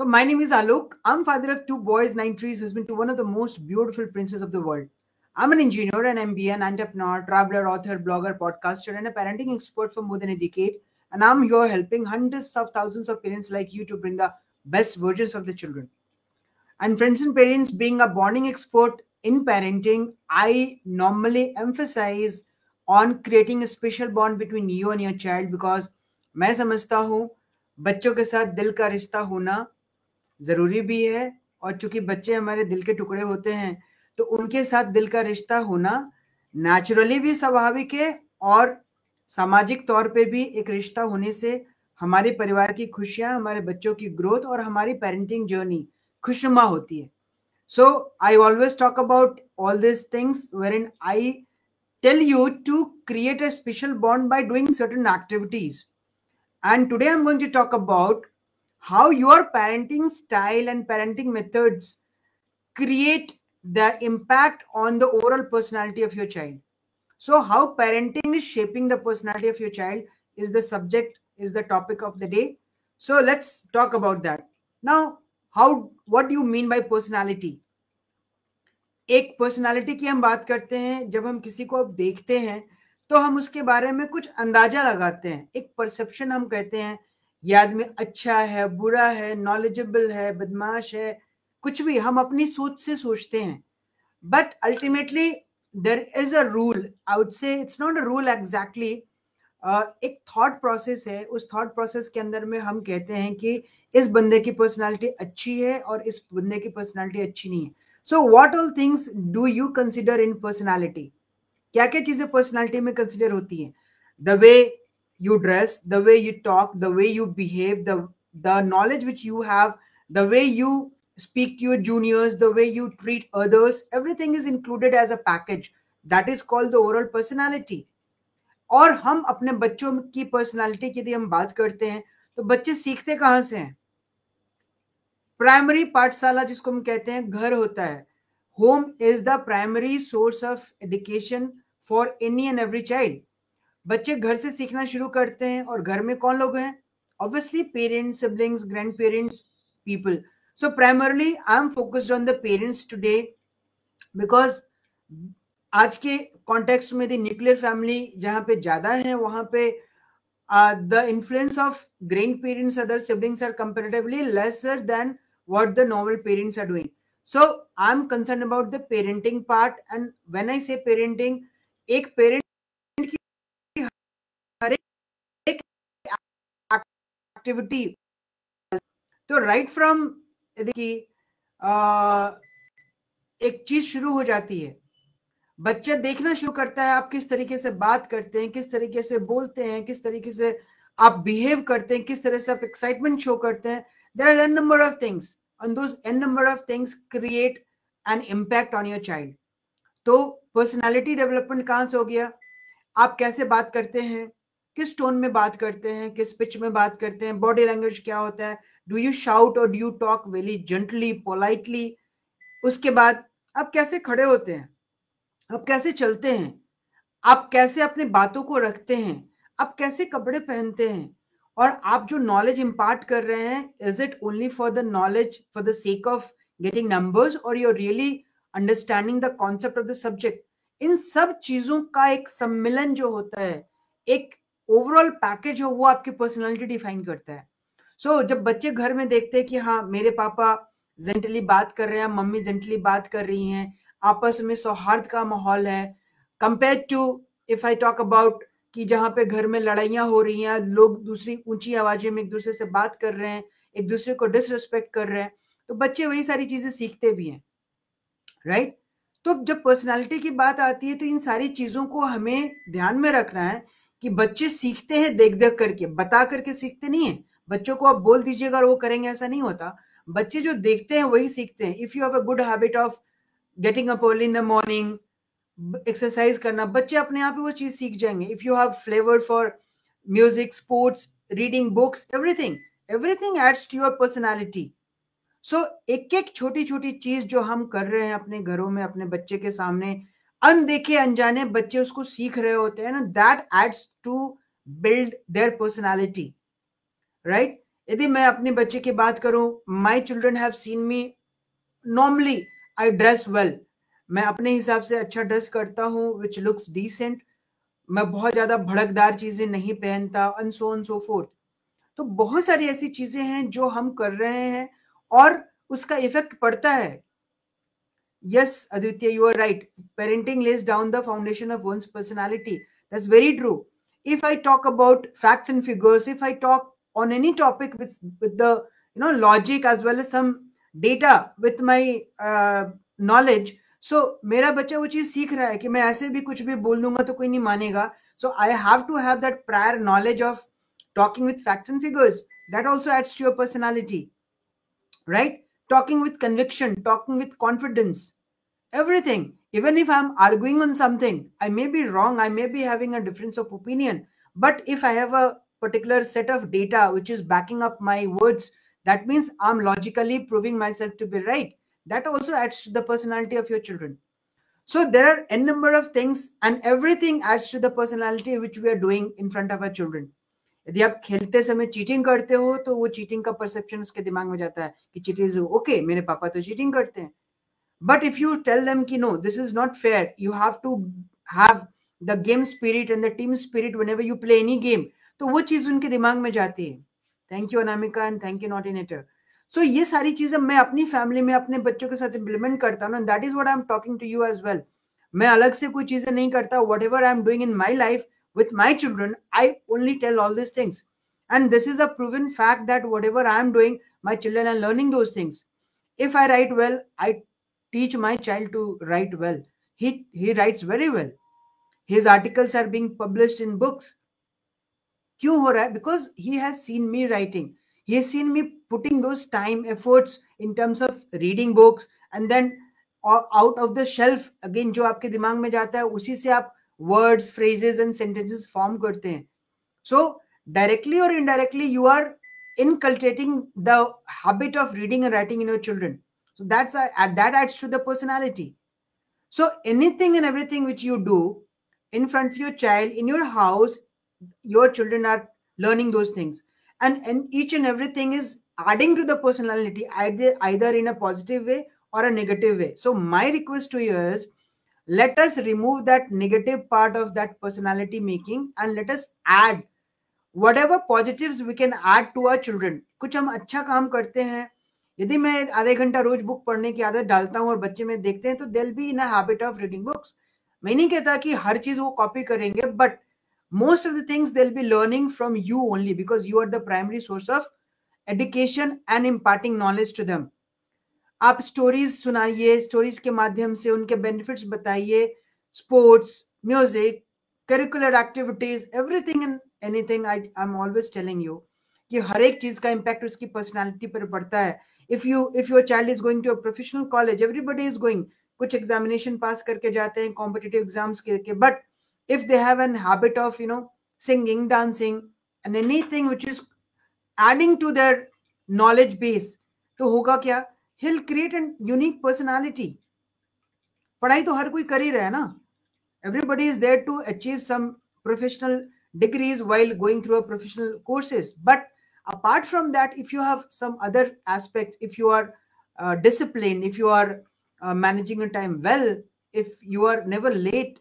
So my name is Alok. I'm father of two boys, nine trees, husband to one of the most beautiful princes of the world. I'm an engineer, an MBA, an entrepreneur, traveler, author, blogger, podcaster, and a parenting expert for more than a decade. And I'm here helping hundreds of thousands of parents like you to bring the best versions of the children. And friends and parents, being a bonding expert in parenting, I normally emphasize on creating a special bond between you and your child because मैं समझता हूँ बच्चों के साथ दिल का रिश्ता होना ज़रूरी भी है और चूँकि बच्चे हमारे दिल के टुकड़े होते हैं तो उनके साथ दिल का रिश्ता होना नेचुरली भी स्वाभाविक है और सामाजिक तौर पे भी एक रिश्ता होने से हमारे परिवार की खुशियाँ, हमारे बच्चों की ग्रोथ और हमारी पेरेंटिंग जर्नी खुशनुमा होती है। So I always talk about all this things wherein I tell you to create a special bond by doing certain activities and today I am going to talk about how your parenting style and parenting methods create the impact on the overall personality of your child so how parenting is shaping the personality of your child is the subject is the topic of the day so let's talk about that now how what do you mean by personality एक personality की हम बात करते हैं जब हम किसी को देखते हैं तो हम उसके बारे में कुछ अंदाज़ा लगाते हैं एक परसेप्शन हम कहते हैं ये आदमी अच्छा है, बुरा है नॉलेजेबल है, बदमाश है, कुछ भी, हम अपनी सोच से सोचते हैं। But ultimately there is a rule would say it's not a rule exactly एक थॉट प्रोसेस है। उस थॉट प्रोसेस के अंदर में हम कहते हैं कि इस बंदे की पर्सनालिटी अच्छी है और इस बंदे की पर्सनालिटी अच्छी नहीं है। So what all things do you consider in personality क्या क्या चीज़ें पर्सनैलिटी में कंसिडर होती हैं? The way you dress the way you talk the way you behave the the knowledge which you have the way you speak to your juniors the way you treat others everything is included as a package that is called the overall personality और हम अपने बच्चों की personality की यदि हम बात करते हैं तो बच्चे सीखते कहां से हैं प्राइमरी पाठशाला जिसको हम कहते हैं घर होता है home is the primary source of education for any and every child बच्चे घर से सीखना शुरू करते हैं और घर में कौन लोग हैं? Obviously parents siblings grand parents people so primarily I am focused on the parents today because आज के कॉन्टेक्स्ट में दी न्यूक्लियर फैमिली जहाँ पे ज़्यादा है, वहाँ पे the influence of grand parents other siblings are comparatively lesser than what the normal parents are doing. So i'm concerned about the parenting part and when i say parenting, एक parent activity तो right from देखिए एक चीज़ शुरू हो जाती है। बच्चा देखना शुरू करता है, आप किस तरीके से बात करते हैं, किस तरीके से बोलते हैं, किस तरीके से आप बिहेव करते हैं, किस तरह से आप एक्साइटमेंट शो करते हैं। There are n number of things and those n number of things create an impact on your child. तो पर्सनालिटी डेवलपमेंट कहाँ से हो गया? आप कैसे बात करते हैं? किस टोन में बात करते हैं, किस पिच में बात करते हैं बॉडी लैंग्वेज क्या होता है डू यू शाउट और do you talk very gently politely उसके बाद आप कैसे खड़े होते हैं? आप कैसे चलते हैं? आप कैसे अपनी बातों को रखते हैं? आप कैसे कपड़े पहनते हैं? और आप जो नॉलेज इंपार्ट कर रहे हैं is it only for the knowledge for the sake of getting numbers और you're really understanding the concept of the subject इन सब चीज़ों का एक सम्मिलन जो होता है, एक ओवरऑल पैकेज हो वो आपकी पर्सनैलिटी डिफाइन करता है सो so, जब बच्चे घर में देखते हैं कि हाँ मेरे पापा जेंटली बात कर रहे हैं मम्मी जेंटली बात कर रही हैं आपस में सौहार्द का माहौल है compare to if I talk about कि जहाँ पे घर में लड़ाइयाँ हो रही हैं लोग दूसरी ऊँची आवाज़ें में एक दूसरे से बात कर रहे हैं एक दूसरे को डिसरिस्पेक्ट कर रहे हैं तो बच्चे वही सारी चीज़ें सीखते भी हैं राइट right? तो जब पर्सनालिटी की बात आती है तो इन सारी चीज़ों को हमें ध्यान में रखना है कि बच्चे सीखते हैं देख देख करके, बता करके सीखते नहीं है। बच्चों को आप बोल दीजिएगा और वो करेंगे, ऐसा नहीं होता। बच्चे जो देखते हैं वही सीखते हैं। If you have a good habit of getting up early in the morning exercise करना, बच्चे अपने आप ही वो चीज़ सीख जाएँगे। If you have flavour for music sports reading books everything everything adds to your personality so एक एक छोटी छोटी चीज़ जो हम कर रहे हैं अपने घरों में, अपने बच्चे के सामने अनदेखे अनजाने बच्चे उसको सीख रहे होते हैं ना that adds to build their personality right यदि मैं अपने बच्चे की बात करूँ my children have seen me normally I dress well मैं अपने हिसाब से अच्छा ड्रेस करता हूँ विच लुक्स डिसेंट मैं बहुत ज़्यादा भड़कदार चीज़ें नहीं पहनता अन सो अन सो फोर्थ तो बहुत सारी ऐसी चीज़ें हैं जो हम कर रहे हैं, और उसका इफ़ेक्ट पड़ता है yes Advitiya you are right parenting lays down the foundation of one's personality that's very true if i talk about facts and figures if i talk on any topic with with the you know logic as well as some data with my uh, knowledge so so, मेरा बच्चा वो चीज सीख रहा है कि मैं ऐसे भी कुछ भी बोल दूंगा तो कोई नहीं मानेगा so I have to have that prior knowledge of talking with facts and figures that also adds to your personality right Talking with conviction talking with confidence everything. Even if i'm arguing on something i may be wrong i may be having a difference of opinion. But if i have a particular set of data which is backing up my words that means i'm logically proving myself to be right. That also adds to the personality of your children. So there are n number of things and everything adds to the personality which we are doing in front of our children यदि आप खेलते समय cheating करते हो तो वो cheating का perception उसके दिमाग में जाता है कि चीट इज़ ओके मेरे पापा तो चीटिंग करते हैं। But if you tell them कि no this is not fair you have to have the game spirit and the team spirit when you play any game तो वो चीज़ उनके दिमाग में जाती है। Thank you Anamika and thank you not इनेटर सो ये सारी चीज़ें मैं अपनी फैमिली में, अपने बच्चों के साथ इम्प्लीमेंट करता हूँ that is what I am talking to you as well मैं अलग से कोई चीज़ें नहीं करता whatever I am doing in my life with my children i only tell all these things and this is a proven fact that whatever i am doing my children are learning those things if i write well i teach my child to write well he he writes very well his articles are being published in books क्यों हो रहा है because he has seen me writing he has seen me putting those time efforts in terms of reading books and then out of the shelf again जो आपके दिमाग में जाता है उसी से आप words phrases and sentences form करते हैं so directly or indirectly you are inculcating the habit of reading and writing in your children so that's uh, that adds to the personality so anything and everything which you do in front of your child in your house your children are learning those things and, and each and everything is adding to the personality either, either in a positive way or a negative way so my request to you is let us remove that negative part of that personality making and let us add whatever positives we can add to our children. kuch hum acha kaam karte hain यदि मैं आधे घंटा रोज book पढ़ने की आदत डालता हूँ और बच्चे में देखते हैं तो they'll be in habit of reading books मैं नहीं कहता कि हर चीज़ वो कॉपी करेंगे but most of the things they'll be learning from you only because you are the primary source of education and imparting knowledge to them आप stories सुनाइए स्टोरीज के माध्यम से उनके बेनिफिट्स बताइए sports music curricular activities everything and anything I I am always telling you कि हर एक चीज़ का इम्पैक्ट उसकी पर्सनालिटी पर पड़ता है। If you if your child is going to a professional college everybody is going कुछ एग्जामिनेशन पास करके जाते हैं कॉम्पिटेटिव एग्ज़ाम्स के but if they have an habit of, you know, singing, dancing and anything which is adding to their knowledge base तो होगा क्या? he'll create an unique personality पढ़ाई तो हर कोई कर ही रहा है ना everybody is there to achieve some professional degrees while going through a professional courses but apart from that if you have some other aspects if you are uh, disciplined if you are uh, managing your time well if you are never late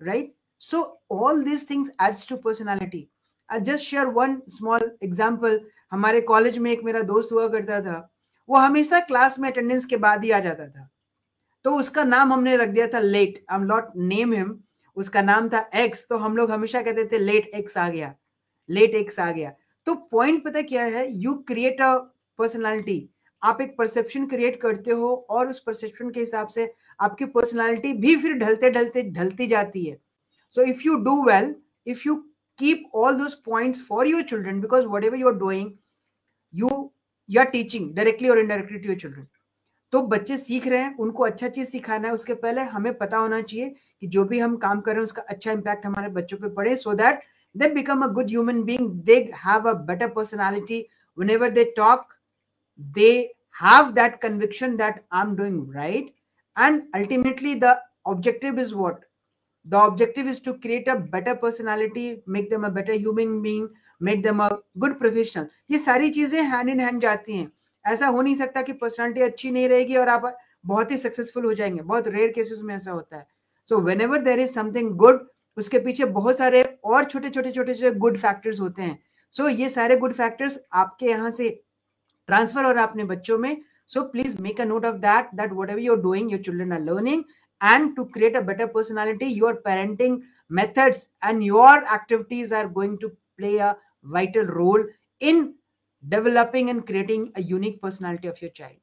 right so all these things adds to personality i'll just share one small example हमारे college में एक मेरा दोस्त हुआ करता था वो हमेशा क्लास में अटेंडेंस के बाद ही आ जाता था। तो उसका नाम हमने रख दिया था late. I am not name him उसका नाम था एक्स तो हम लोग हमेशा कहते थे लेट एक्स आ गया लेट एक्स आ गया। तो पॉइंट पता क्या है? You create a personality. आप एक परसेप्शन क्रिएट करते हो और उस परसेप्शन के हिसाब से आपकी पर्सनालिटी भी फिर ढलते ढलते ढलती जाती है। So if you do well, if you keep all four points for because children, because whatever you're doing, you या टीचिंग डायरेक्टली और इनडायरेक्टली टू योर चिल्ड्रन तो बच्चे सीख रहे हैं, उनको अच्छा चीज़ सिखाना है, उसके पहले हमें पता होना चाहिए कि जो भी हम काम कर रहे हैं, उसका अच्छा इम्पैक्ट हमारे बच्चों पर पड़े so that they become a good human being they have a better personality whenever they talk they have that conviction that I am doing right and ultimately the objective is what the objective is to create a better personality make them a better human being make them a good professional ये सारी चीज़ें hand in hand जाती हैं। ऐसा हो नहीं सकता कि पर्सनालिटी अच्छी नहीं रहेगी और आप बहुत ही सक्सेसफुल हो जाएँगे। बहुत रेयर केसेस में ऐसा होता है। So whenever there is something good उसके पीछे बहुत सारे और छोटे छोटे छोटे छोटे गुड फैक्टर्स होते हैं। सो so, ये सारे गुड फैक्टर्स आपके यहाँ से ट्रांसफ़र और अपने बच्चों में। So please make a note of that that whatever you're doing your children are learning and to create a better personality your parenting methods and your activities are going to play a vital role in developing and creating a unique personality of your child.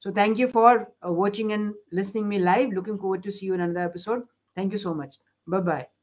So thank you for uh, watching and listening me live. Looking forward to see you in another episode. Thank you so much. Bye bye